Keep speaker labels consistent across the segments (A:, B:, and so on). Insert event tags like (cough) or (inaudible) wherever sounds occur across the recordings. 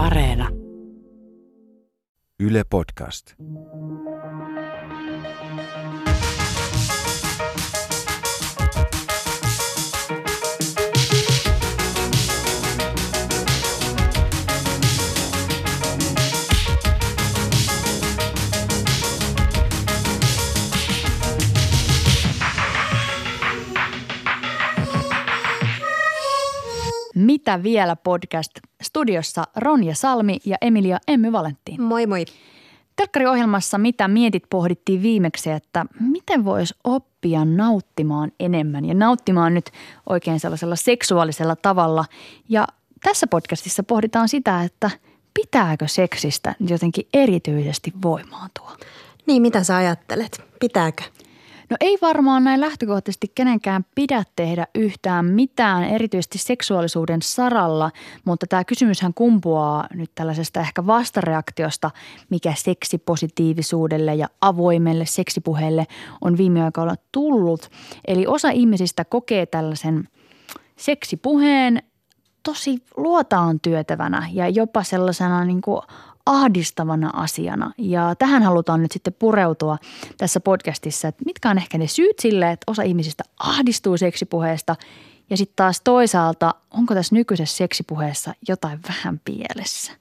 A: Areena.
B: Yle Podcast.
C: Mitä vielä podcast studiossa Ronja Salmi ja Emilia Emmy Valentin.
D: Moi moi.
C: Telkkariohjelmassa Mitä mietit pohdittiin viimeksi, että miten voisi oppia nauttimaan enemmän ja nauttimaan nyt oikein sellaisella seksuaalisella tavalla. Ja tässä podcastissa pohditaan sitä, että pitääkö seksistä jotenkin erityisesti voimaantua.
D: Niin, mitä sä ajattelet? Pitääkö?
C: No ei varmaan näin lähtökohtaisesti kenenkään pidä tehdä yhtään mitään, erityisesti seksuaalisuuden saralla, mutta tämä kysymyshän kumpuaa nyt tällaisesta ehkä vastareaktiosta, mikä seksipositiivisuudelle ja avoimelle seksipuheelle on viime aikoina tullut. Eli osa ihmisistä kokee tällaisen seksipuheen tosi luotaan työtävänä ja jopa sellaisena niin kuin ahdistavana asiana. Ja tähän halutaan nyt sitten pureutua tässä podcastissa, että mitkä on ehkä ne syyt sille, että osa ihmisistä ahdistuu seksipuheesta ja sitten taas toisaalta, onko tässä nykyisessä seksipuheessa jotain vähän pielessä?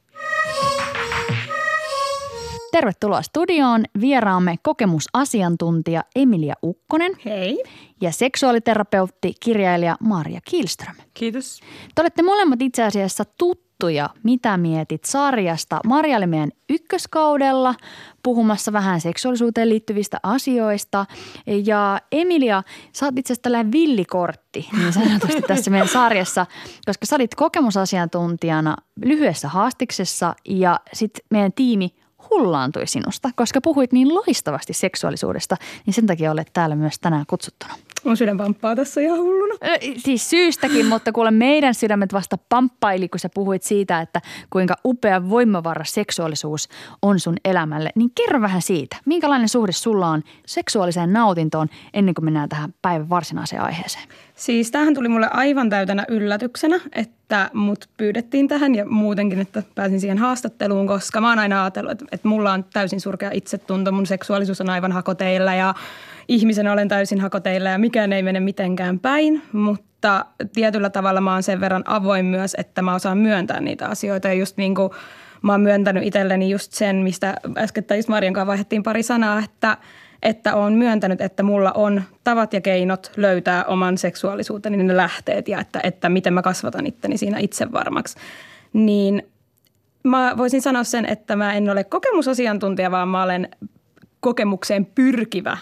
C: Tervetuloa studioon vieraamme kokemusasiantuntija Emilia Ukkonen.
E: Hei.
C: Ja seksuaaliterapeutti, kirjailija Maria Kilström.
E: Kiitos.
C: Te olette molemmat itse asiassa tuttuja Mitä mietit sarjasta. Marja oli meidän ykköskaudella puhumassa vähän seksuaalisuuteen liittyvistä asioista. Ja Emilia, sä oot itse asiassa tällainen villikortti niin sanotusti (laughs) tässä meidän sarjassa, koska sä olit kokemusasiantuntijana lyhyessä haastiksessa ja sitten meidän tiimi hullaantui sinusta, koska puhuit niin loistavasti seksuaalisuudesta, niin sen takia olet täällä myös tänään kutsuttuna.
E: Mun sydän pamppaa tässä ihan hulluna.
C: Siis syystäkin, mutta kuule meidän sydämet vasta pamppaili, kun sä puhuit siitä, että kuinka upea voimavara seksuaalisuus on sun elämälle. Niin kerro vähän siitä, minkälainen suhde sulla on seksuaaliseen nautintoon ennen kuin mennään tähän päivän varsinaiseen aiheeseen.
E: Siis tämähän tuli mulle aivan täytänä yllätyksenä, että mut pyydettiin tähän ja muutenkin, että pääsin siihen haastatteluun, koska mä oon aina ajatellut, että, että mulla on täysin surkea itsetunto, mun seksuaalisuus on aivan hakoteilla ja ihmisenä olen täysin hakoteilla ja mikään ei mene mitenkään päin, mutta tietyllä tavalla mä oon sen verran avoin myös, että mä osaan myöntää niitä asioita ja just niin kuin mä oon myöntänyt itselleni just sen, mistä äskettäin Marjan kanssa vaihdettiin pari sanaa, että että olen myöntänyt, että mulla on tavat ja keinot löytää oman seksuaalisuuteni ne lähteet ja että, että miten mä kasvatan itteni siinä itsevarmaksi. Niin mä voisin sanoa sen, että mä en ole kokemusasiantuntija, vaan mä olen kokemukseen pyrkivä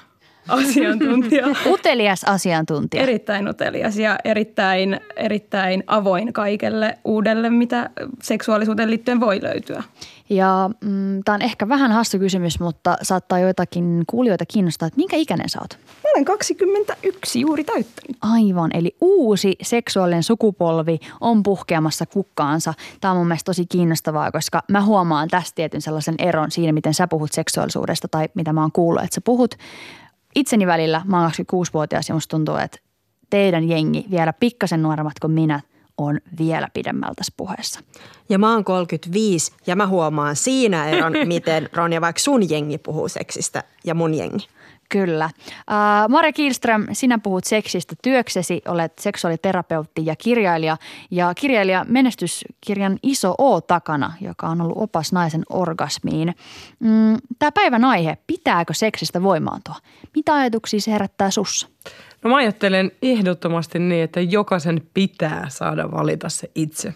E: asiantuntija. (laughs)
C: Utelias asiantuntija.
E: Erittäin utelias ja erittäin, erittäin avoin kaikelle uudelle, mitä seksuaalisuuteen liittyen voi löytyä.
C: Ja mm, tämä on ehkä vähän hassu kysymys, mutta saattaa joitakin kuulijoita kiinnostaa, että minkä ikäinen sä oot?
E: Mä olen 21 juuri täyttänyt.
C: Aivan, eli uusi seksuaalinen sukupolvi on puhkeamassa kukkaansa. Tämä on mun mielestä tosi kiinnostavaa, koska mä huomaan tästä tietyn sellaisen eron siinä, miten sä puhut seksuaalisuudesta tai mitä mä oon kuullut, että sä puhut. Itseni välillä, mä oon 26-vuotias ja musta tuntuu, että teidän jengi vielä pikkasen nuoremmat kuin minä on vielä pidemmältä tässä puheessa.
D: Ja mä oon 35 ja mä huomaan siinä eron, (laughs) miten Ronja vaikka sun jengi puhuu seksistä ja mun jengi.
C: Kyllä. Äh, Mare Kielström, sinä puhut seksistä työksesi, olet seksuaaliterapeutti ja kirjailija. Ja kirjailija menestyskirjan Iso O takana, joka on ollut opas naisen orgasmiin. Mm, Tämä päivän aihe, pitääkö seksistä voimaantua? Mitä ajatuksia se herättää sussa?
F: No mä ajattelen ehdottomasti niin, että jokaisen pitää saada valita se itse,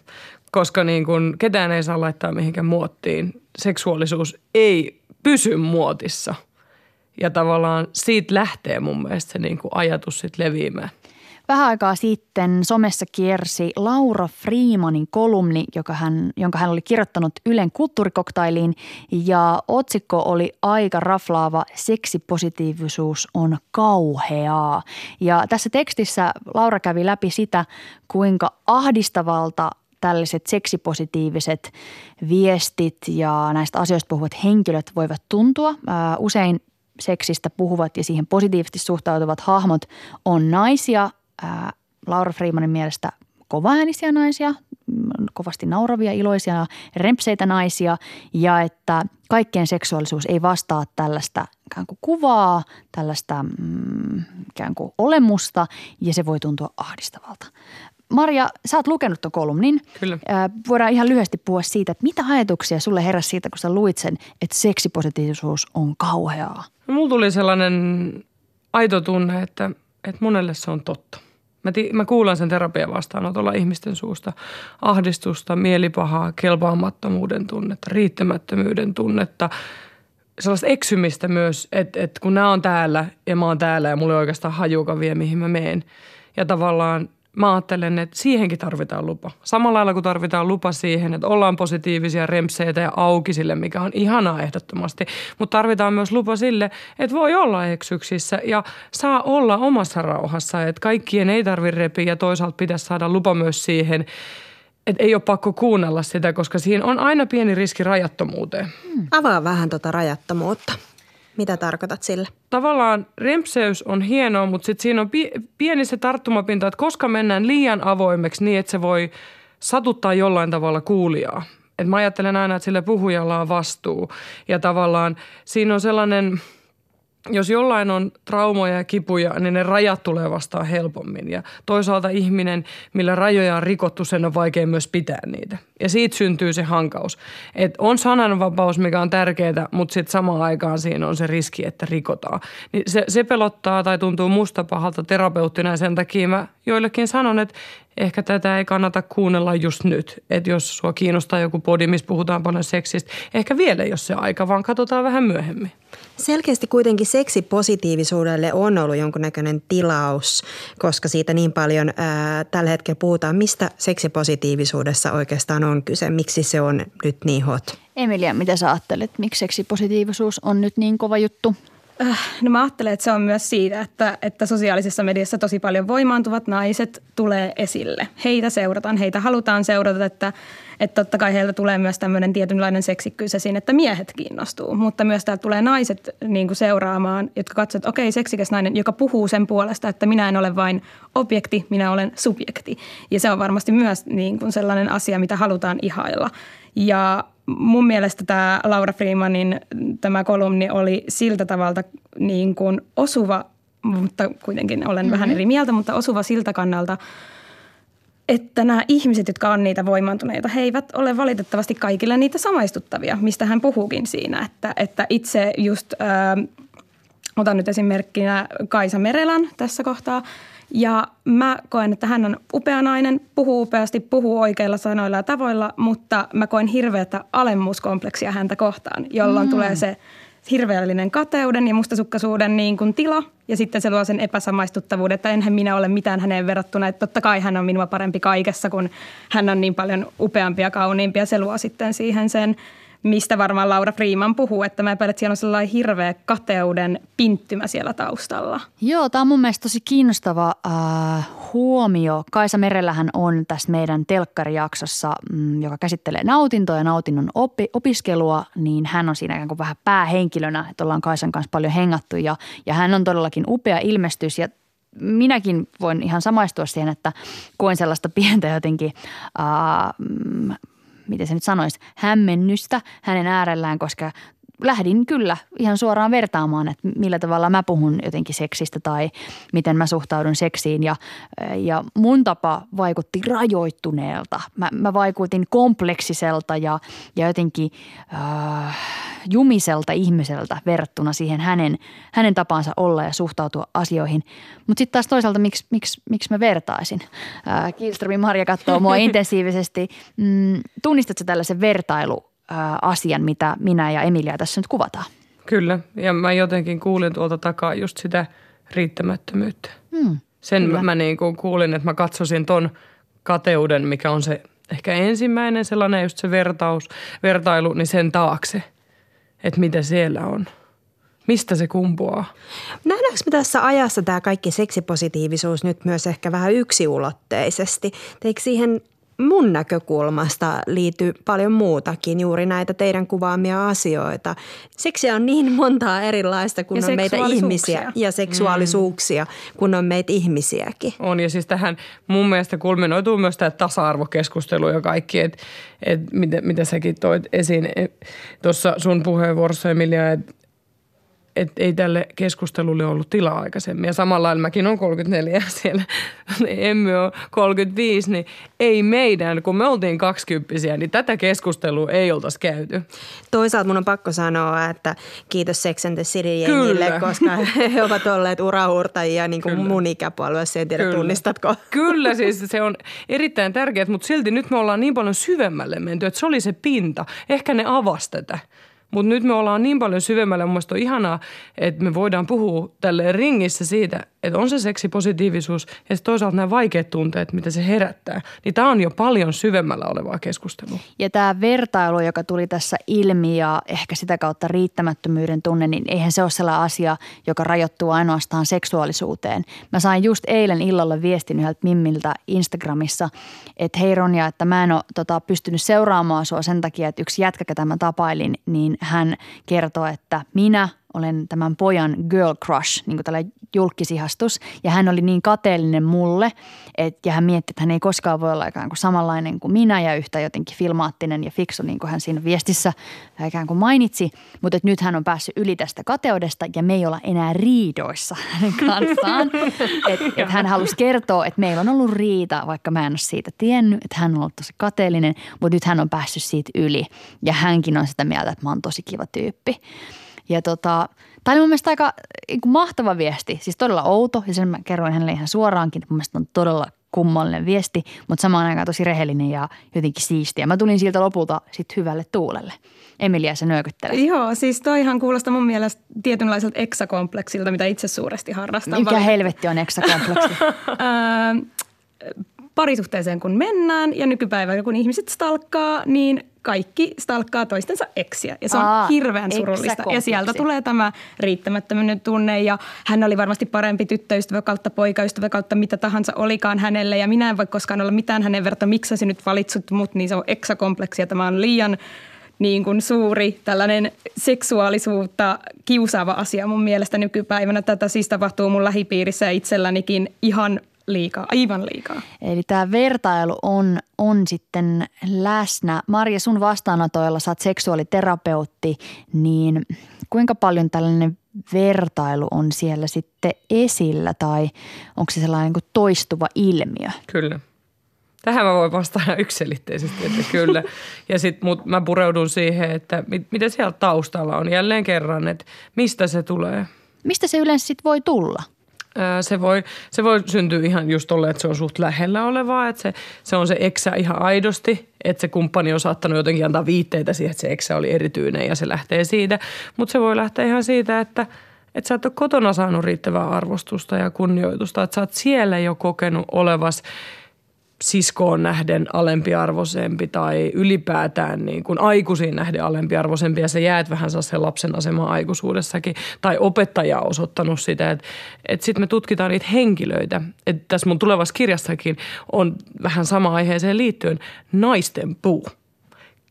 F: koska niin kun ketään ei saa laittaa mihinkään muottiin. Seksuaalisuus ei pysy muotissa ja tavallaan siitä lähtee mun mielestä se niin kuin ajatus sitten leviämään.
C: Vähän aikaa sitten somessa kiersi Laura Freemanin kolumni, joka hän, jonka hän oli kirjoittanut Ylen kulttuurikoktailiin ja otsikko oli aika raflaava seksipositiivisuus on kauheaa. Ja tässä tekstissä Laura kävi läpi sitä, kuinka ahdistavalta tällaiset seksipositiiviset viestit ja näistä asioista puhuvat henkilöt voivat tuntua. Usein seksistä puhuvat ja siihen positiivisesti suhtautuvat hahmot on naisia. Ää, Laura Freemanin mielestä kovaäänisiä naisia, kovasti nauravia, iloisia, rempseitä naisia ja että kaikkien seksuaalisuus ei vastaa tällaista ikään kuin kuvaa, tällaista mm, ikään kuin olemusta ja se voi tuntua ahdistavalta. Marja, sä oot lukenut tuon kolumnin.
F: Kyllä.
C: voidaan ihan lyhyesti puhua siitä, että mitä ajatuksia sulle heräsi siitä, kun sä luit sen, että seksipositiivisuus on kauheaa?
F: No, mulla tuli sellainen aito tunne, että, että monelle se on totta. Mä, ti- mä kuulen sen terapian vastaanotolla ihmisten suusta ahdistusta, mielipahaa, kelpaamattomuuden tunnetta, riittämättömyyden tunnetta, sellaista eksymistä myös, että, että kun nämä on täällä ja mä oon täällä ja mulla ei oikeastaan hajuka vie, mihin mä meen. Ja tavallaan mä ajattelen, että siihenkin tarvitaan lupa. Samalla lailla kuin tarvitaan lupa siihen, että ollaan positiivisia rempseitä ja auki sille, mikä on ihanaa ehdottomasti. Mutta tarvitaan myös lupa sille, että voi olla eksyksissä ja saa olla omassa rauhassa. Että kaikkien ei tarvitse repiä ja toisaalta pitäisi saada lupa myös siihen, että ei ole pakko kuunnella sitä, koska siinä on aina pieni riski rajattomuuteen.
D: Hmm. Avaa vähän tuota rajattomuutta. Mitä tarkoitat sillä?
F: Tavallaan rempseys on hienoa, mutta sitten siinä on pieni se tarttumapinta, että koska mennään liian avoimeksi niin, että se voi satuttaa jollain tavalla kuulijaa. Et mä ajattelen aina, että sille puhujalla on vastuu. Ja tavallaan siinä on sellainen – jos jollain on traumoja ja kipuja, niin ne rajat tulee vastaan helpommin. Ja toisaalta ihminen, millä rajoja on rikottu, sen on vaikea myös pitää niitä. Ja siitä syntyy se hankaus. Et on sananvapaus, mikä on tärkeää, mutta sitten samaan aikaan siinä on se riski, että rikotaan. Niin se, se pelottaa tai tuntuu musta pahalta terapeuttina ja sen takia mä joillekin sanon, että ehkä tätä ei kannata kuunnella just nyt. Että jos sua kiinnostaa joku podi, missä puhutaan paljon seksistä, ehkä vielä jos se aika, vaan katsotaan vähän myöhemmin.
D: Selkeästi kuitenkin seksipositiivisuudelle on ollut jonkunnäköinen tilaus, koska siitä niin paljon ää, tällä hetkellä puhutaan. Mistä seksipositiivisuudessa oikeastaan on kyse? Miksi se on nyt niin hot?
C: Emilia, mitä sä ajattelet? Miksi seksipositiivisuus on nyt niin kova juttu?
E: Äh, no mä ajattelen, että se on myös siitä, että, että sosiaalisessa mediassa tosi paljon voimaantuvat naiset tulee esille. Heitä seurataan, heitä halutaan seurata, että, että totta kai heiltä tulee myös tämmöinen tietynlainen seksikkyys esiin, että miehet kiinnostuu. Mutta myös täältä tulee naiset niin kuin seuraamaan, jotka katsovat, että okei, seksikäs nainen, joka puhuu sen puolesta, että minä en ole vain objekti, minä olen subjekti. Ja se on varmasti myös niin kuin sellainen asia, mitä halutaan ihailla. Ja mun mielestä tämä Laura Freemanin tämä kolumni oli siltä tavalla niin kuin osuva, mutta kuitenkin olen mm-hmm. vähän eri mieltä, mutta osuva siltä kannalta, että nämä ihmiset, jotka on niitä voimaantuneita, he eivät ole valitettavasti kaikille niitä samaistuttavia, mistä hän puhuukin siinä, että, että itse just, äh, otan nyt esimerkkinä Kaisa Merelän tässä kohtaa, ja mä koen, että hän on upea nainen, puhuu upeasti, puhuu oikeilla sanoilla ja tavoilla, mutta mä koen hirveätä alemmuuskompleksia häntä kohtaan, jolloin mm. tulee se hirveällinen kateuden ja mustasukkaisuuden niin kuin tila. Ja sitten se luo sen epäsamaistuttavuuden, että enhän minä ole mitään häneen verrattuna. Että totta kai hän on minua parempi kaikessa, kun hän on niin paljon upeampi ja kauniimpi. Ja se luo sitten siihen sen mistä varmaan Laura Freeman puhuu, että mä epäilen, että siellä on sellainen hirveä kateuden pinttymä siellä taustalla.
C: Joo, tämä on mun mielestä tosi kiinnostava äh, huomio. Kaisa Merellähän on tässä meidän telkkarijaksossa, mm, joka käsittelee nautintoa ja nautinnon opi- opiskelua, niin hän on siinä kuin vähän päähenkilönä, että ollaan Kaisan kanssa paljon hengattu ja, ja hän on todellakin upea ilmestys ja minäkin voin ihan samaistua siihen, että koen sellaista pientä jotenkin äh, miten se nyt sanoisi, hämmennystä hänen äärellään, koska lähdin kyllä ihan suoraan vertaamaan, että millä tavalla mä puhun jotenkin seksistä tai miten mä suhtaudun seksiin. Ja, ja mun tapa vaikutti rajoittuneelta. Mä, mä vaikutin kompleksiselta ja, ja jotenkin äh, jumiselta ihmiseltä verrattuna siihen hänen, hänen tapansa olla ja suhtautua asioihin. Mutta sitten taas toisaalta, miksi, miksi, miksi mä vertaisin? Äh, Kielströmin Marja katsoo mua (laughs) intensiivisesti. Mm, tunnistatko tällaisen vertailu asian, mitä minä ja Emilia tässä nyt kuvataan.
F: Kyllä, ja mä jotenkin kuulin tuolta takaa just sitä riittämättömyyttä. Hmm, Sen kyllä. mä niin kuin kuulin, että mä katsoisin ton kateuden, mikä on se ehkä ensimmäinen sellainen just se vertaus, vertailu, niin sen taakse, että mitä siellä on. Mistä se kumpuaa?
D: Nähdäänkö me tässä ajassa tämä kaikki seksipositiivisuus nyt myös ehkä vähän yksiulotteisesti? Eikö siihen mun näkökulmasta liittyy paljon muutakin, juuri näitä teidän kuvaamia asioita. Seksiä on niin montaa erilaista, kun
E: Ja
D: on meitä ihmisiä ja seksuaalisuuksia, mm. kun on meitä ihmisiäkin.
F: On ja siis tähän mun mielestä kulminoituu myös tämä tasa-arvokeskustelu ja kaikki, että et mitä, mitä säkin toit esiin tuossa sun puheenvuorossa Emilia, että et ei tälle keskustelulle ollut tilaa aikaisemmin. Ja samalla lailla mäkin on 34 (laughs) siellä, emme ole 35, niin ei meidän, kun me oltiin kaksikymppisiä, niin tätä keskustelua ei oltaisi käyty.
D: Toisaalta mun on pakko sanoa, että kiitos Sex and the City-jengille, koska he ovat olleet uraurtajia niin kuin
F: Kyllä.
D: mun ikäpuolueessa. En tiedä,
F: Kyllä.
D: tunnistatko?
F: Kyllä, siis se on erittäin tärkeää, mutta silti nyt me ollaan niin paljon syvemmälle menty, että se oli se pinta. Ehkä ne avasi tätä. Mutta nyt me ollaan niin paljon syvemmällä, mun on ihanaa, että me voidaan puhua tälle ringissä siitä, että on se seksipositiivisuus ja toisaalta nämä vaikeat tunteet, mitä se herättää. Niin tämä on jo paljon syvemmällä olevaa keskustelua.
C: Ja tämä vertailu, joka tuli tässä ilmi ja ehkä sitä kautta riittämättömyyden tunne, niin eihän se ole sellainen asia, joka rajoittuu ainoastaan seksuaalisuuteen. Mä sain just eilen illalla viestin yhdeltä Mimmiltä Instagramissa, että hei Ronja, että mä en ole tota, pystynyt seuraamaan sua sen takia, että yksi jätkä, ketä mä tapailin, niin hän kertoi, että minä olen tämän pojan girl crush, niin kuin tällainen julkisihastus. Ja hän oli niin kateellinen mulle, et, ja hän mietti, että hän ei koskaan voi olla ikään kuin samanlainen kuin minä ja yhtä jotenkin filmaattinen ja fiksu, niin kuin hän siinä viestissä ikään kuin mainitsi. Mutta nyt hän on päässyt yli tästä kateudesta ja me ei olla enää riidoissa (laughs) hänen kanssaan. et, (laughs) et hän halusi kertoa, että meillä on ollut riita, vaikka mä en ole siitä tiennyt, että hän on ollut tosi kateellinen, mutta nyt hän on päässyt siitä yli. Ja hänkin on sitä mieltä, että mä oon tosi kiva tyyppi. Ja tota, tämä oli mun mielestä aika niin kuin mahtava viesti, siis todella outo ja sen mä kerroin hänelle ihan suoraankin, että mun mielestä on todella kummallinen viesti, mutta samaan aikaan tosi rehellinen ja jotenkin siistiä. Mä tulin sieltä lopulta sitten hyvälle tuulelle. Emilia, sä nyökyttelet.
E: Joo, siis toihan kuulostaa mun mielestä tietynlaiselta eksakompleksilta, mitä itse suuresti harrastan.
C: Mikä
E: Valitettavasti.
C: helvetti on eksakompleksi? (laughs)
E: Parisuhteeseen kun mennään ja nykypäivänä kun ihmiset stalkkaa, niin kaikki stalkkaa toistensa eksiä. Ja se on
C: Aa,
E: hirveän surullista. Ja sieltä tulee tämä riittämättömyyden tunne ja hän oli varmasti parempi tyttöystävä kautta poikaystävä kautta mitä tahansa olikaan hänelle. Ja minä en voi koskaan olla mitään hänen verta, miksi sä nyt valitsut mut, niin se on eksakompleksi ja tämä on liian niin kuin suuri tällainen seksuaalisuutta kiusaava asia mun mielestä nykypäivänä. Tätä siis tapahtuu mun lähipiirissä ja itsellänikin ihan liikaa, aivan liikaa.
C: Eli tämä vertailu on, on sitten läsnä. Marja, sun vastaanotoilla sä oot seksuaaliterapeutti, niin kuinka paljon tällainen vertailu on siellä sitten esillä tai onko se sellainen niin kuin toistuva ilmiö?
F: Kyllä. Tähän mä voin vastata yksilitteisesti, että kyllä. (laughs) Ja sitten mut mä pureudun siihen, että mit, mitä siellä taustalla on jälleen kerran, että mistä se tulee.
C: Mistä se yleensä sitten voi tulla?
F: Se voi, se voi syntyä ihan just tolle, että se on suht lähellä olevaa, että se, se on se eksä ihan aidosti, että se kumppani on saattanut jotenkin antaa viitteitä siihen, että se eksä oli erityinen ja se lähtee siitä. Mutta se voi lähteä ihan siitä, että, että sä et ole kotona saanut riittävää arvostusta ja kunnioitusta, että sä oot siellä jo kokenut olevas siskoon nähden alempiarvoisempi tai ylipäätään niin kuin aikuisiin nähden alempiarvoisempi ja sä jäät vähän sen lapsen asemaan aikuisuudessakin. Tai opettaja on osoittanut sitä, että, että sitten me tutkitaan niitä henkilöitä. Että tässä mun tulevassa kirjassakin on vähän sama aiheeseen liittyen naisten puu.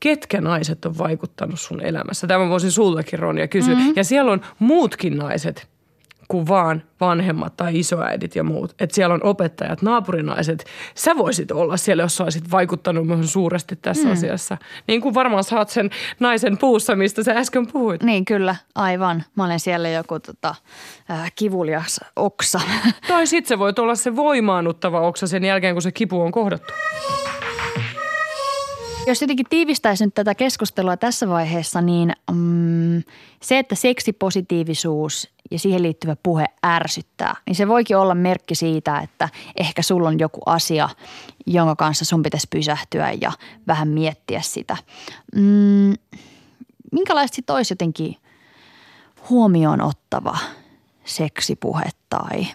F: Ketkä naiset on vaikuttanut sun elämässä? Tämä voisin sultakin Ronja kysyä. Mm-hmm. Ja siellä on muutkin naiset – kuin vaan vanhemmat tai isoäidit ja muut. Että siellä on opettajat, naapurinaiset. Sä voisit olla siellä, jos sä olisit vaikuttanut myös suuresti tässä mm. asiassa. Niin kuin varmaan saat sen naisen puussa, mistä sä äsken puhuit.
C: Niin kyllä, aivan. Mä olen siellä joku tota, äh, kivulias oksa. (laughs)
F: Tai sit se voi olla se voimaannuttava oksa sen jälkeen, kun se kipu on kohdattu.
C: Jos jotenkin tiivistäisi nyt tätä keskustelua tässä vaiheessa, niin mm, se, että seksipositiivisuus ja siihen liittyvä puhe ärsyttää, niin se voikin olla merkki siitä, että ehkä sulla on joku asia, jonka kanssa sun pitäisi pysähtyä ja vähän miettiä sitä. Mm, minkälaista sit olisi jotenkin huomioon ottava seksipuhe tai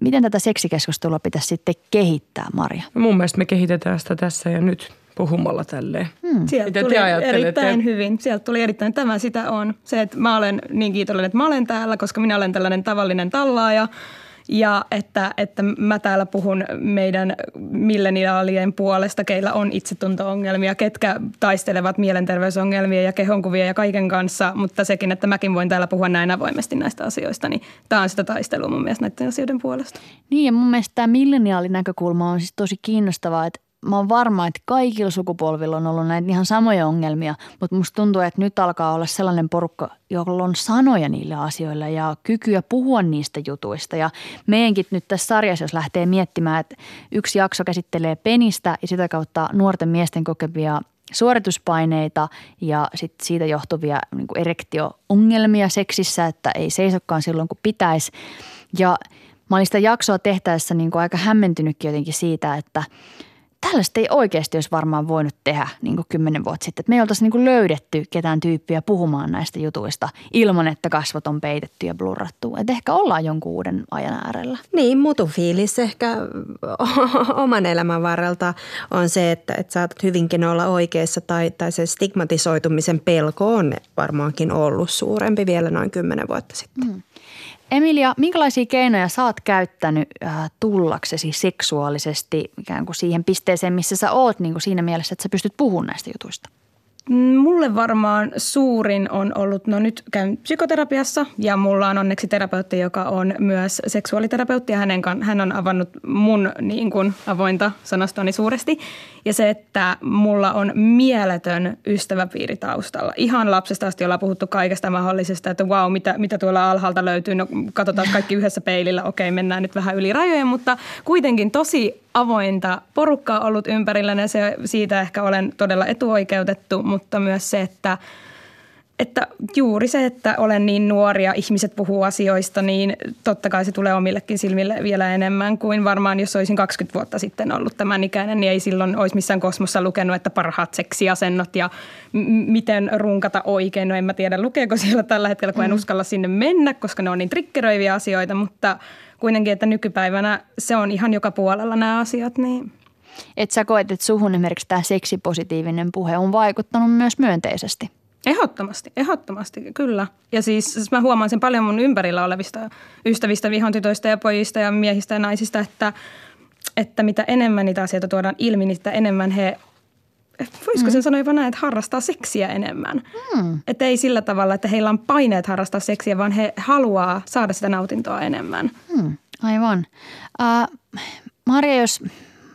C: miten tätä seksikeskustelua pitäisi sitten kehittää, Maria?
F: Mun mielestä me kehitetään sitä tässä ja nyt puhumalla tälleen.
E: Hmm. Sieltä
F: Mitä
E: tuli
F: te ajattelette?
E: erittäin hyvin. Sieltä tuli erittäin, tämä sitä on. Se, että mä olen niin kiitollinen, että mä olen täällä, koska minä olen tällainen tavallinen tallaaja. ja että, että mä täällä puhun meidän milleniaalien puolesta, keillä on itsetunto-ongelmia, ketkä taistelevat mielenterveysongelmia ja kehonkuvia ja kaiken kanssa, mutta sekin, että mäkin voin täällä puhua näin avoimesti näistä asioista, niin tämä on sitä taistelua mun mielestä näiden asioiden puolesta.
C: Niin ja mun mielestä tämä milleniaalinäkökulma on siis tosi kiinnostavaa, että mä oon varma, että kaikilla sukupolvilla on ollut näitä ihan samoja ongelmia, mutta musta tuntuu, että nyt alkaa olla sellainen porukka, jolla on sanoja niille asioille ja kykyä puhua niistä jutuista. Ja meidänkin nyt tässä sarjassa, jos lähtee miettimään, että yksi jakso käsittelee penistä ja sitä kautta nuorten miesten kokevia suorituspaineita ja sit siitä johtuvia niin erektio-ongelmia seksissä, että ei seisokkaan silloin kun pitäisi. Ja mä olin sitä jaksoa tehtäessä niin aika hämmentynytkin jotenkin siitä, että – tällaista ei oikeasti olisi varmaan voinut tehdä niin kuin kymmenen vuotta sitten. Että me ei oltaisi niin kuin löydetty ketään tyyppiä puhumaan näistä jutuista ilman, että kasvot on peitetty ja blurrattu. Että ehkä ollaan jonkun uuden ajan äärellä.
D: Niin, mutufiilis ehkä (laughs) oman elämän varrelta on se, että, että saatat hyvinkin olla oikeassa tai, tai se stigmatisoitumisen pelko on varmaankin ollut suurempi vielä noin kymmenen vuotta sitten. Mm.
C: Emilia, minkälaisia keinoja sä oot käyttänyt äh, tullaksesi seksuaalisesti ikään kuin siihen pisteeseen, missä sä oot niin kuin siinä mielessä, että sä pystyt puhumaan näistä jutuista?
E: Mulle varmaan suurin on ollut, no nyt käyn psykoterapiassa ja mulla on onneksi terapeutti, joka on myös seksuaaliterapeutti ja hänen, hän on avannut mun niin kuin avointa sanastoni suuresti. Ja se, että mulla on mieletön ystäväpiiri taustalla. Ihan lapsesta asti ollaan puhuttu kaikesta mahdollisesta, että wow, mitä, mitä tuolla alhaalta löytyy. No katsotaan kaikki yhdessä peilillä, okei mennään nyt vähän yli rajojen, mutta kuitenkin tosi avointa porukkaa ollut ympärillä ja se, siitä ehkä olen todella etuoikeutettu, mutta myös se, että että juuri se, että olen niin nuori ja ihmiset puhuu asioista, niin totta kai se tulee omillekin silmille vielä enemmän kuin varmaan, jos olisin 20 vuotta sitten ollut tämän ikäinen, niin ei silloin olisi missään kosmossa lukenut, että parhaat seksiasennot ja m- miten runkata oikein. No en mä tiedä, lukeeko siellä tällä hetkellä, kun en mm. uskalla sinne mennä, koska ne on niin trikkeröiviä asioita, mutta kuitenkin, että nykypäivänä se on ihan joka puolella nämä asiat, niin
C: että sä koet, että suhun esimerkiksi tämä seksipositiivinen puhe on vaikuttanut myös myönteisesti?
E: Ehdottomasti, ehdottomasti, kyllä. Ja siis, siis mä huomaan sen paljon mun ympärillä olevista ystävistä, vihontytöistä ja pojista ja miehistä ja naisista, että, että mitä enemmän niitä asioita tuodaan ilmi, niin sitä enemmän he voisiko mm. sen sanoa jopa näin, että harrastaa seksiä enemmän. Mm. Että ei sillä tavalla, että heillä on paineet harrastaa seksiä, vaan he haluaa saada sitä nautintoa enemmän.
C: Mm. Aivan. Uh, Maria, jos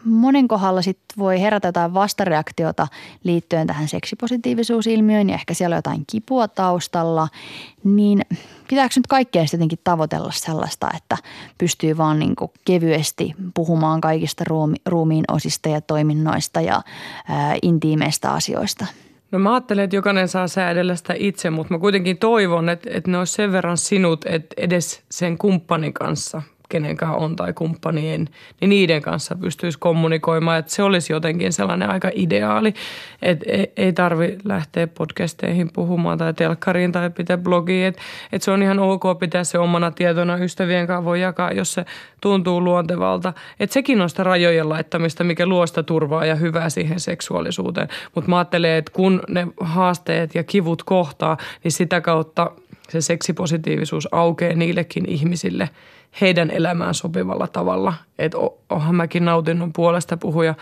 C: monen kohdalla sit voi herätä jotain vastareaktiota liittyen tähän seksipositiivisuusilmiöön ja ehkä siellä on jotain kipua taustalla, niin pitääkö nyt kaikkea jotenkin tavoitella sellaista, että pystyy vaan niin kevyesti puhumaan kaikista ruumi, ruumiin osista ja toiminnoista ja ää, intiimeistä asioista?
F: No mä ajattelen, että jokainen saa säädellä sitä itse, mutta mä kuitenkin toivon, että, että ne olisi sen verran sinut, että edes sen kumppanin kanssa kenenkaan on tai kumppanien, niin niiden kanssa pystyisi kommunikoimaan. Että se olisi jotenkin sellainen aika ideaali, että ei tarvi lähteä podcasteihin puhumaan tai telkkariin tai pitää blogiin. Että että se on ihan ok pitää se omana tietona ystävien kanssa voi jakaa, jos se tuntuu luontevalta. Että sekin on sitä rajojen laittamista, mikä luo sitä turvaa ja hyvää siihen seksuaalisuuteen. Mutta mä ajattelen, että kun ne haasteet ja kivut kohtaa, niin sitä kautta se seksipositiivisuus aukeaa niillekin ihmisille – heidän elämään sopivalla tavalla. Että onhan mäkin nautinut puolesta puhuja,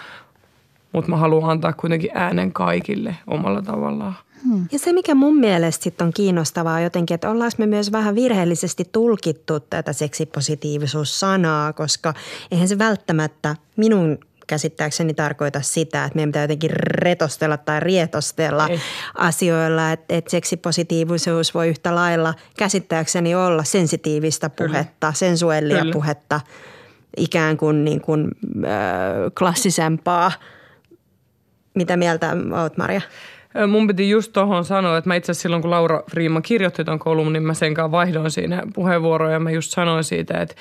F: mutta mä haluan antaa kuitenkin äänen kaikille omalla tavallaan.
D: Hmm. Ja se, mikä mun mielestä sit on kiinnostavaa jotenkin, että ollaanko me myös vähän virheellisesti tulkittu tätä seksipositiivisuus-sanaa, koska eihän se välttämättä minun käsittääkseni tarkoita sitä, että meidän pitää jotenkin retostella tai rietostella Ei. asioilla. Että et seksipositiivisuus voi yhtä lailla käsittääkseni olla sensitiivistä puhetta, Kyllä. sensuellia Kyllä. puhetta, ikään kuin, niin kuin äh, klassisempaa. Mitä mieltä oot Maria?
F: Mun piti just tuohon sanoa, että mä itse asiassa silloin kun Laura Friima kirjoitti ton kolumnin, niin mä sen kanssa vaihdoin siinä puheenvuoroja ja mä just sanoin siitä, että,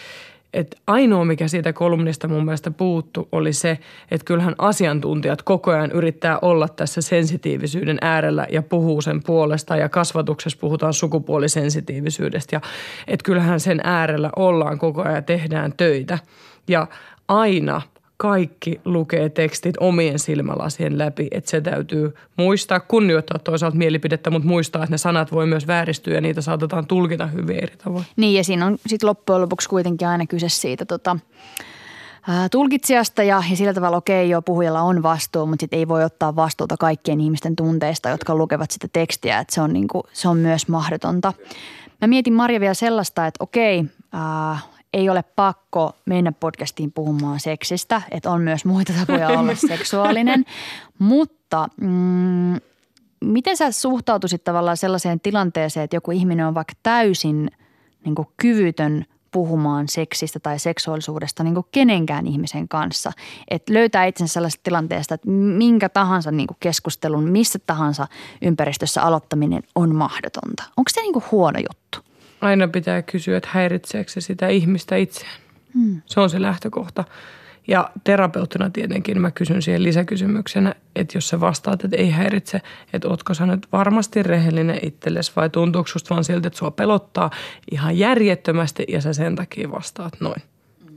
F: että ainoa, mikä siitä kolumnista mun mielestä puuttu, oli se, että kyllähän asiantuntijat koko ajan yrittää olla tässä sensitiivisyyden äärellä ja puhuu sen puolesta ja kasvatuksessa puhutaan sukupuolisensitiivisyydestä ja että kyllähän sen äärellä ollaan koko ajan ja tehdään töitä. Ja aina kaikki lukee tekstit omien silmälasien läpi, että se täytyy muistaa, kunnioittaa toisaalta mielipidettä, mutta muistaa, että ne sanat voi myös vääristyä ja niitä saatetaan tulkita hyvin eri tavoin.
C: Niin ja siinä on sitten loppujen lopuksi kuitenkin aina kyse siitä tota, ää, tulkitsijasta ja, ja sillä tavalla okei okay, joo puhujalla on vastuu, mutta sitten ei voi ottaa vastuuta kaikkien ihmisten tunteista, jotka lukevat sitä tekstiä, että se on, niinku, se on myös mahdotonta. Mä mietin Marja vielä sellaista, että okei, ää, ei ole pakko mennä podcastiin puhumaan seksistä, että on myös muita tapoja olla (laughs) seksuaalinen, mutta mm, miten sä suhtautuisit tavallaan sellaiseen tilanteeseen, että joku ihminen on vaikka täysin niin kuin kyvytön puhumaan seksistä tai seksuaalisuudesta niin kuin kenenkään ihmisen kanssa. Että löytää itsensä sellaisesta tilanteesta, että minkä tahansa niin kuin keskustelun, missä tahansa ympäristössä aloittaminen on mahdotonta. Onko se niin kuin huono juttu?
F: Aina pitää kysyä, että häiritseekö se sitä ihmistä itseään. Hmm. Se on se lähtökohta. Ja terapeuttina tietenkin mä kysyn siihen lisäkysymyksenä, että jos sä vastaat, että ei häiritse, että ootko sä nyt varmasti rehellinen itsellesi vai tuntuuko susta vaan siltä, että sua pelottaa ihan järjettömästi ja sä sen takia vastaat noin.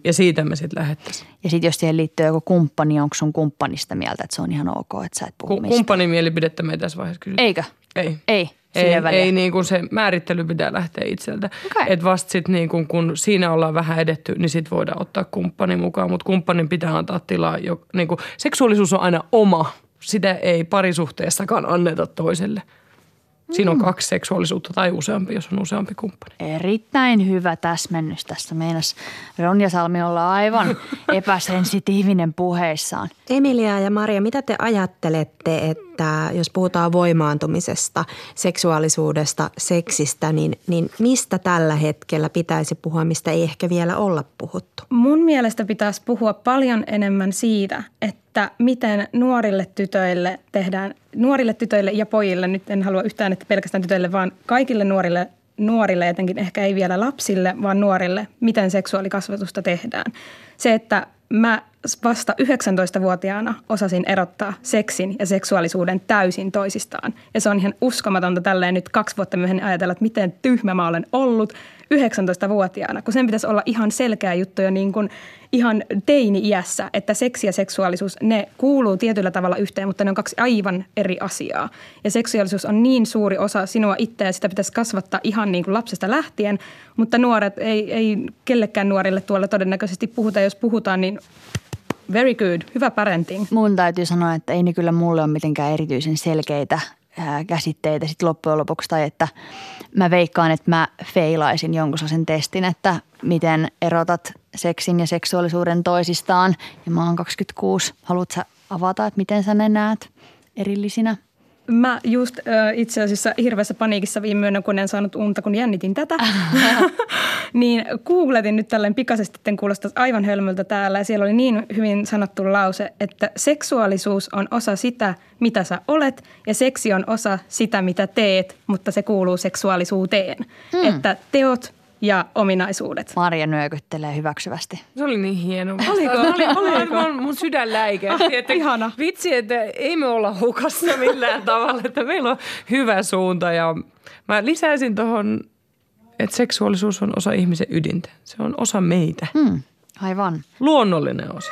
F: Ja siitä me sitten lähettäisiin.
C: Ja sitten jos siihen liittyy joku kumppani, onko sun kumppanista mieltä, että se on ihan ok, että sä et puhu?
F: Kumppanin mielipidettä me ei tässä vaiheessa kysytä.
C: Eikö?
F: Ei.
C: Ei.
F: Ei, ei niin kuin se määrittely pitää lähteä itseltä. Okay. Että vasta sitten niin kuin, kun siinä ollaan vähän edetty, niin sitten voidaan ottaa kumppani mukaan. Mutta kumppanin pitää antaa tilaa. Jo, niin kuin, seksuaalisuus on aina oma. Sitä ei parisuhteessakaan anneta toiselle. Siinä on mm. kaksi seksuaalisuutta tai useampi, jos on useampi kumppani.
C: Erittäin hyvä täsmennys tässä. Meinas Ronja Salmi olla aivan (laughs) epäsensitiivinen puheissaan.
D: Emilia ja Maria, mitä te ajattelette, että jos puhutaan voimaantumisesta, seksuaalisuudesta, seksistä, niin, niin mistä tällä hetkellä pitäisi puhua, mistä ei ehkä vielä olla puhuttu?
E: Mun mielestä pitäisi puhua paljon enemmän siitä, että miten nuorille tytöille tehdään, nuorille tytöille ja pojille, nyt en halua yhtään, että pelkästään tytöille, vaan kaikille nuorille nuorille, etenkin ehkä ei vielä lapsille, vaan nuorille, miten seksuaalikasvatusta tehdään. Se, että mä vasta 19-vuotiaana osasin erottaa seksin ja seksuaalisuuden täysin toisistaan. Ja se on ihan uskomatonta tälleen nyt kaksi vuotta myöhemmin ajatella, että miten tyhmä mä olen ollut 19-vuotiaana, kun sen pitäisi olla ihan selkeä juttu jo niin kuin ihan teini-iässä, että seksi ja seksuaalisuus, ne kuuluu tietyllä tavalla yhteen, mutta ne on kaksi aivan eri asiaa. Ja seksuaalisuus on niin suuri osa sinua itseä ja sitä pitäisi kasvattaa ihan niin kuin lapsesta lähtien, mutta nuoret, ei, ei kellekään nuorille tuolla todennäköisesti puhuta. Jos puhutaan, niin very good, hyvä parenting.
C: Mun täytyy sanoa, että ei ne kyllä mulle ole mitenkään erityisen selkeitä käsitteitä sitten loppujen lopuksi tai että mä veikkaan, että mä feilaisin jonkun sen testin, että miten erotat seksin ja seksuaalisuuden toisistaan. Ja mä oon 26. Haluatko sä avata, että miten sä ne näet erillisinä?
E: Mä just äh, itse asiassa hirveässä paniikissa viime yönä, kun en saanut unta, kun jännitin tätä, (laughs) niin googletin nyt tällainen pikaisesti, että kuulostaa aivan hölmöltä täällä. Ja siellä oli niin hyvin sanottu lause, että seksuaalisuus on osa sitä, mitä sä olet, ja seksi on osa sitä, mitä teet, mutta se kuuluu seksuaalisuuteen. Hmm. Että teot ja ominaisuudet.
C: Marja nyökyttelee hyväksyvästi.
F: Se oli niin hieno
E: Oliko? Oli, oliko?
F: Mun, mun sydän läikähti. Että
E: Ihana.
F: Vitsi, että ei me olla hukassa millään (laughs) tavalla, että meillä on hyvä suunta. Ja mä lisäisin tuohon, että seksuaalisuus on osa ihmisen ydintä. Se on osa meitä.
C: Hmm, aivan.
F: Luonnollinen osa.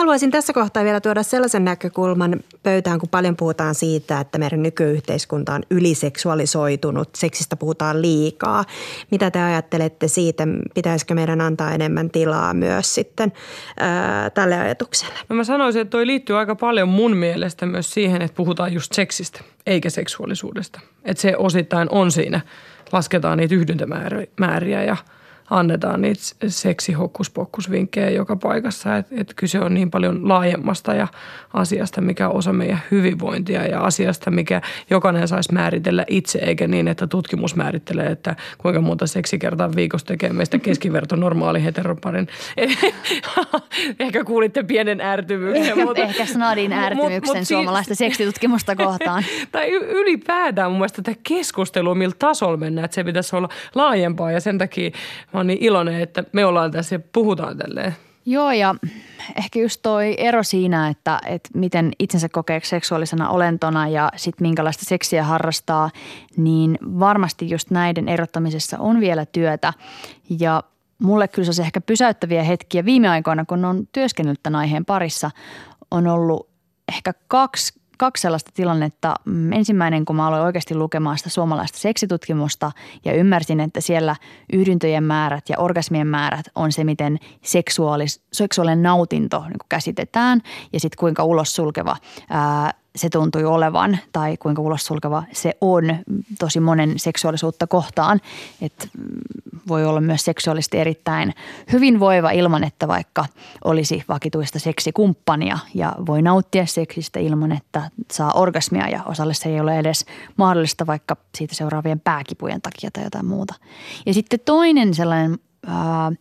D: Haluaisin tässä kohtaa vielä tuoda sellaisen näkökulman pöytään, kun paljon puhutaan siitä, että meidän nykyyhteiskunta on yliseksuaalisoitunut, seksistä puhutaan liikaa. Mitä te ajattelette siitä, pitäisikö meidän antaa enemmän tilaa myös sitten ää, tälle ajatukselle?
F: No mä sanoisin, että toi liittyy aika paljon mun mielestä myös siihen, että puhutaan just seksistä eikä seksuaalisuudesta. Että se osittain on siinä, lasketaan niitä yhdyntämääriä ja – annetaan niitä seksihokkuspokkusvinkkejä joka paikassa. Että et kyse on niin paljon laajemmasta ja asiasta, mikä on osa meidän hyvinvointia ja asiasta, mikä jokainen saisi määritellä itse, eikä niin, että tutkimus määrittelee, että kuinka monta seksikertaa viikossa tekee meistä (laughs) keskiverto normaali heteroparin. (laughs) Ehkä kuulitte pienen ärtymyksen.
C: Ehkä, mutta, ehkä (laughs) snadin ärtymyksen mut, mut suomalaista seksitutkimusta kohtaan.
F: tai ylipäätään mun mielestä tätä keskustelua, millä tasolla mennään, että se pitäisi olla laajempaa ja sen takia mä oon niin iloinen, että me ollaan tässä ja puhutaan tälleen.
C: Joo ja ehkä just toi ero siinä, että, että miten itsensä kokee seksuaalisena olentona ja sitten minkälaista seksiä harrastaa, niin varmasti just näiden erottamisessa on vielä työtä. Ja mulle kyllä se ehkä pysäyttäviä hetkiä viime aikoina, kun on työskennellyt tämän aiheen parissa, on ollut ehkä kaksi kaksi sellaista tilannetta. Mm, ensimmäinen, kun mä aloin oikeasti lukemaan sitä suomalaista seksitutkimusta ja ymmärsin, että siellä yhdyntöjen määrät ja orgasmien määrät on se, miten seksuaalinen nautinto niin käsitetään ja sitten kuinka ulos sulkeva se tuntui olevan tai kuinka ulos sulkeva se on tosi monen seksuaalisuutta kohtaan. Että voi olla myös seksuaalisesti erittäin hyvinvoiva ilman, että vaikka olisi vakituista seksikumppania ja voi nauttia seksistä ilman, että saa orgasmia ja osalle se ei ole edes mahdollista vaikka siitä seuraavien pääkipujen takia tai jotain muuta. Ja sitten toinen sellainen ää,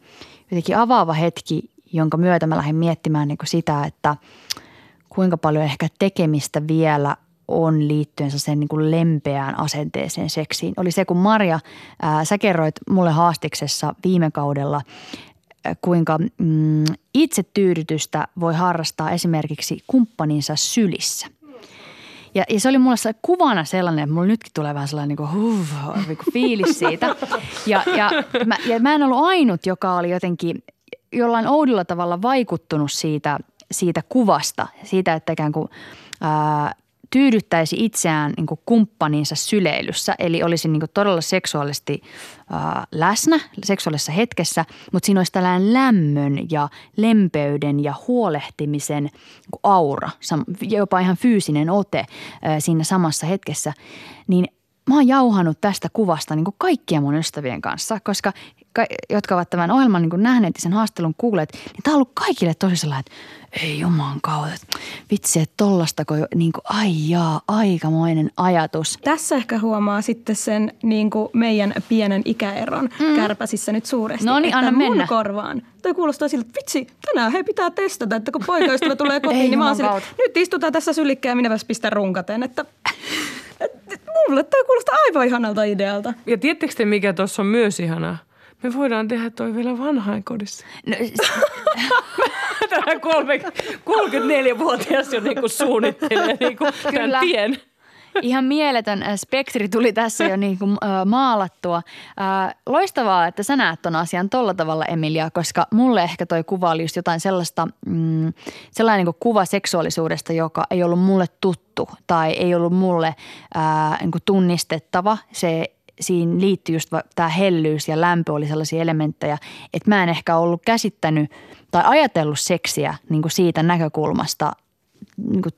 C: jotenkin avaava hetki, jonka myötä mä lähdin miettimään niin kuin sitä, että – kuinka paljon ehkä tekemistä vielä on liittyen sen niin kuin lempeään asenteeseen seksiin. Oli se, kun Marja, ää, sä kerroit mulle haastiksessa viime kaudella, ää, kuinka mm, itsetyydytystä voi harrastaa esimerkiksi kumppaninsa sylissä. Ja, ja se oli mulle se kuvana sellainen, että mulla nytkin tulee vähän sellainen niin kuin, huh, niin kuin fiilis siitä. Ja, ja, mä, ja mä en ollut ainut, joka oli jotenkin jollain oudolla tavalla vaikuttunut siitä – siitä kuvasta, siitä, että ikään kuin ää, tyydyttäisi itseään niin kuin kumppaninsa syleilyssä. Eli olisi niin kuin todella seksuaalisesti ää, läsnä seksuaalisessa hetkessä, mutta siinä olisi tällainen lämmön ja lempeyden ja huolehtimisen niin aura, jopa ihan fyysinen ote ää, siinä samassa hetkessä. Niin mä oon jauhanut tästä kuvasta niin kuin kaikkien mun ystävien kanssa, koska jotka ovat tämän ohjelman niin nähneet ja sen haastelun kuulleet, niin tämä on ollut kaikille tosi sellainen, että ei juman kautta, vitsi, että tollastako niin kuin, ai jaa, aikamoinen ajatus.
E: Tässä ehkä huomaa sitten sen niin kuin meidän pienen ikäeron mm. kärpäsissä nyt suuresti.
C: No niin, anna
E: mun
C: mennä.
E: korvaan. Toi kuulostaa siltä, että vitsi, tänään hei pitää testata, että kun poikaystävä tulee (laughs) kotiin, ei, niin mä oon sille, nyt istutaan tässä sylikkään ja minä pistän runkateen, että mulle toi kuulostaa aivan ihanalta idealta.
F: Ja tiedättekö te, mikä tuossa on myös ihanaa? Me voidaan tehdä toi vielä vanhainkodissa. No, (laughs) Tämä 34-vuotias jo niinku suunnittelee niinku Kyllä. tien.
C: Ihan mieletön äh, spektri tuli tässä jo niin kuin, äh, maalattua. Äh, loistavaa, että sä näet ton asian tolla tavalla, Emilia, koska mulle ehkä toi kuva oli just jotain sellaista, mm, sellainen niin kuva seksuaalisuudesta, joka ei ollut mulle tuttu tai ei ollut mulle äh, niin tunnistettava. Se siinä liittyy just tämä hellyys ja lämpö oli sellaisia elementtejä, että mä en ehkä ollut käsittänyt tai ajatellut seksiä niin kuin siitä näkökulmasta niin kuin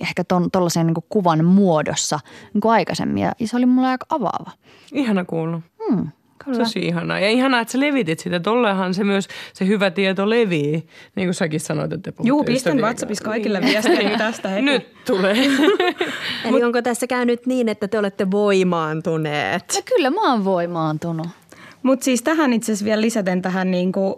C: ehkä tuollaisen niin kuvan muodossa niin kuin aikaisemmin ja se oli mulle aika avaava.
F: Ihana kuulla. Hmm. Kyllä. Tosi ihanaa. Ja ihanaa, että sä levitit sitä. Tollehan se myös, se hyvä tieto levii, niin kuin säkin sanoit, että
E: Juu, pistän WhatsAppissa kaikille niin. viestejä tästä. Heti.
F: Nyt tulee. (laughs)
D: Eli onko tässä käynyt niin, että te olette voimaantuneet?
C: No kyllä mä oon voimaantunut.
E: Mutta siis tähän itse asiassa vielä lisäten tähän, niin kuin,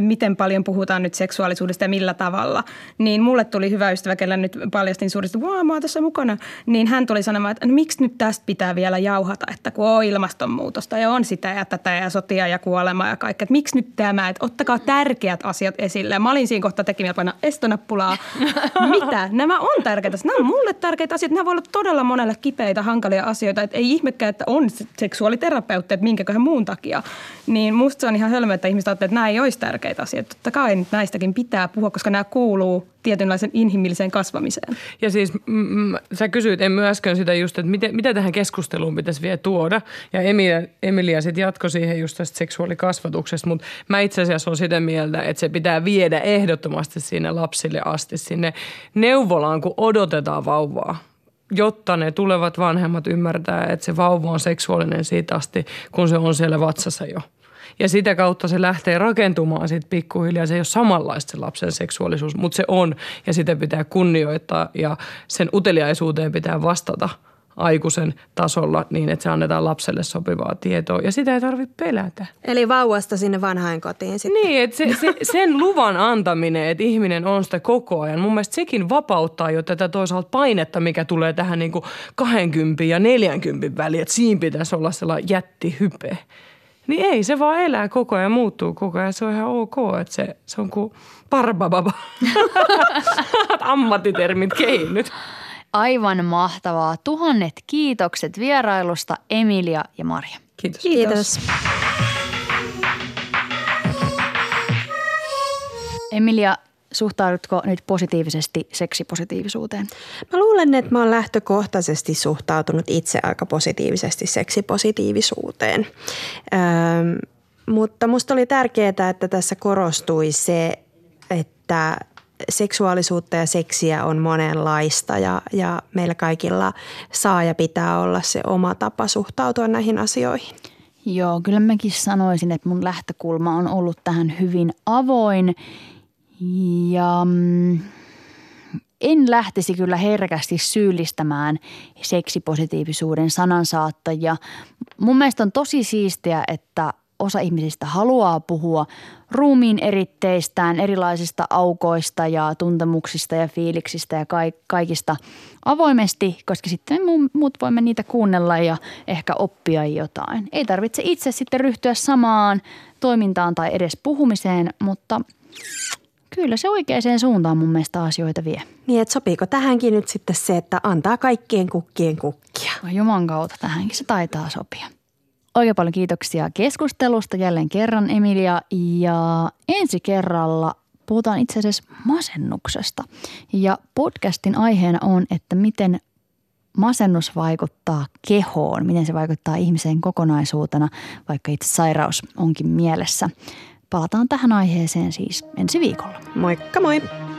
E: miten paljon puhutaan nyt seksuaalisuudesta ja millä tavalla, niin mulle tuli hyvä ystävä, kellä nyt paljastin suuresti, että mä oon tässä mukana, niin hän tuli sanomaan, että no, miksi nyt tästä pitää vielä jauhata, että kun on ilmastonmuutosta ja on sitä ja tätä ja sotia ja kuolemaa ja kaikkea, että miksi nyt tämä, että ottakaa tärkeät asiat esille. Mä olin siinä kohtaa tekin painaa estonappulaa. (laughs) Mitä? Nämä on tärkeitä. Nämä on mulle tärkeitä asiat. Nämä voi olla todella monelle kipeitä, hankalia asioita. Että ei ihmekään, että on seksuaaliterapeutti, että minkäköhän muun takia. Niin musta se on ihan hölmö, että ihmiset ajattelee, että nämä ei olisi tärkeitä asioita. Totta kai näistäkin pitää puhua, koska nämä kuuluu tietynlaisen inhimilliseen kasvamiseen.
F: Ja siis mm, sä kysyit en äsken sitä just, että miten, mitä tähän keskusteluun pitäisi vielä tuoda. Ja Emilia, Emilia sitten jatkoi siihen just tästä seksuaalikasvatuksesta, mutta mä itse asiassa on sitä mieltä, että se pitää viedä ehdottomasti sinne lapsille asti, sinne neuvolaan, kun odotetaan vauvaa jotta ne tulevat vanhemmat ymmärtää, että se vauva on seksuaalinen siitä asti, kun se on siellä vatsassa jo. Ja sitä kautta se lähtee rakentumaan sitten pikkuhiljaa. Se ei ole samanlaista se lapsen seksuaalisuus, mutta se on ja sitä pitää kunnioittaa ja sen uteliaisuuteen pitää vastata – aikuisen tasolla niin, että se annetaan lapselle sopivaa tietoa ja sitä ei tarvitse pelätä.
D: Eli vauvasta sinne vanhainkotiin sitten.
F: Niin, että se, se, (laughs) sen luvan antaminen, että ihminen on sitä koko ajan, mun mielestä sekin vapauttaa jo tätä toisaalta painetta, mikä tulee tähän niin kuin 20 ja 40 väliin, että siinä pitäisi olla sellainen jättihype. Niin ei, se vaan elää koko ajan, muuttuu koko ajan. Se on ihan ok, että se, se on kuin parbababa. (laughs) Ammattitermit keinnyt.
C: Aivan mahtavaa. Tuhannet kiitokset vierailusta Emilia ja Marja.
F: Kiitos.
D: Kiitos. Kiitos.
C: Emilia, suhtaudutko nyt positiivisesti seksipositiivisuuteen?
D: Mä luulen, että mä oon lähtökohtaisesti suhtautunut itse aika positiivisesti seksipositiivisuuteen. Öm, mutta musta oli tärkeää, että tässä korostui se, että seksuaalisuutta ja seksiä on monenlaista ja, ja meillä kaikilla saa ja pitää olla se oma tapa suhtautua näihin asioihin.
C: Joo, kyllä mäkin sanoisin, että mun lähtökulma on ollut tähän hyvin avoin ja mm, en lähtisi kyllä herkästi syyllistämään seksipositiivisuuden sanansaattajia. Mun mielestä on tosi siistiä, että osa ihmisistä haluaa puhua ruumiin eritteistään, erilaisista aukoista ja tuntemuksista ja fiiliksistä ja kaikista avoimesti, koska sitten me muut voimme niitä kuunnella ja ehkä oppia jotain. Ei tarvitse itse sitten ryhtyä samaan toimintaan tai edes puhumiseen, mutta Kyllä se oikeaan suuntaan mun mielestä asioita vie.
D: Niin, että sopiiko tähänkin nyt sitten se, että antaa kaikkien kukkien kukkia?
C: Juman kautta tähänkin se taitaa sopia. Oikein paljon kiitoksia keskustelusta jälleen kerran Emilia ja ensi kerralla puhutaan itse asiassa masennuksesta. Ja podcastin aiheena on, että miten masennus vaikuttaa kehoon, miten se vaikuttaa ihmiseen kokonaisuutena, vaikka itse sairaus onkin mielessä. Palataan tähän aiheeseen siis ensi viikolla.
D: Moikka moi!